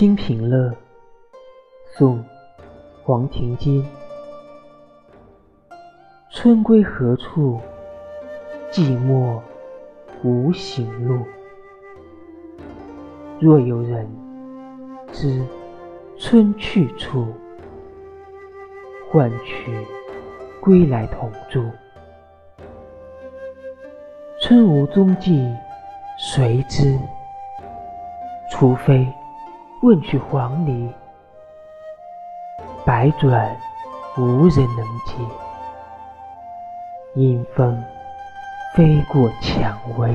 《清平乐》宋·黄庭坚。春归何处？寂寞无行路。若有人知春去处，唤取归来同住。春无踪迹谁知？除非。问去黄鹂，百转无人能解。因风飞过蔷薇。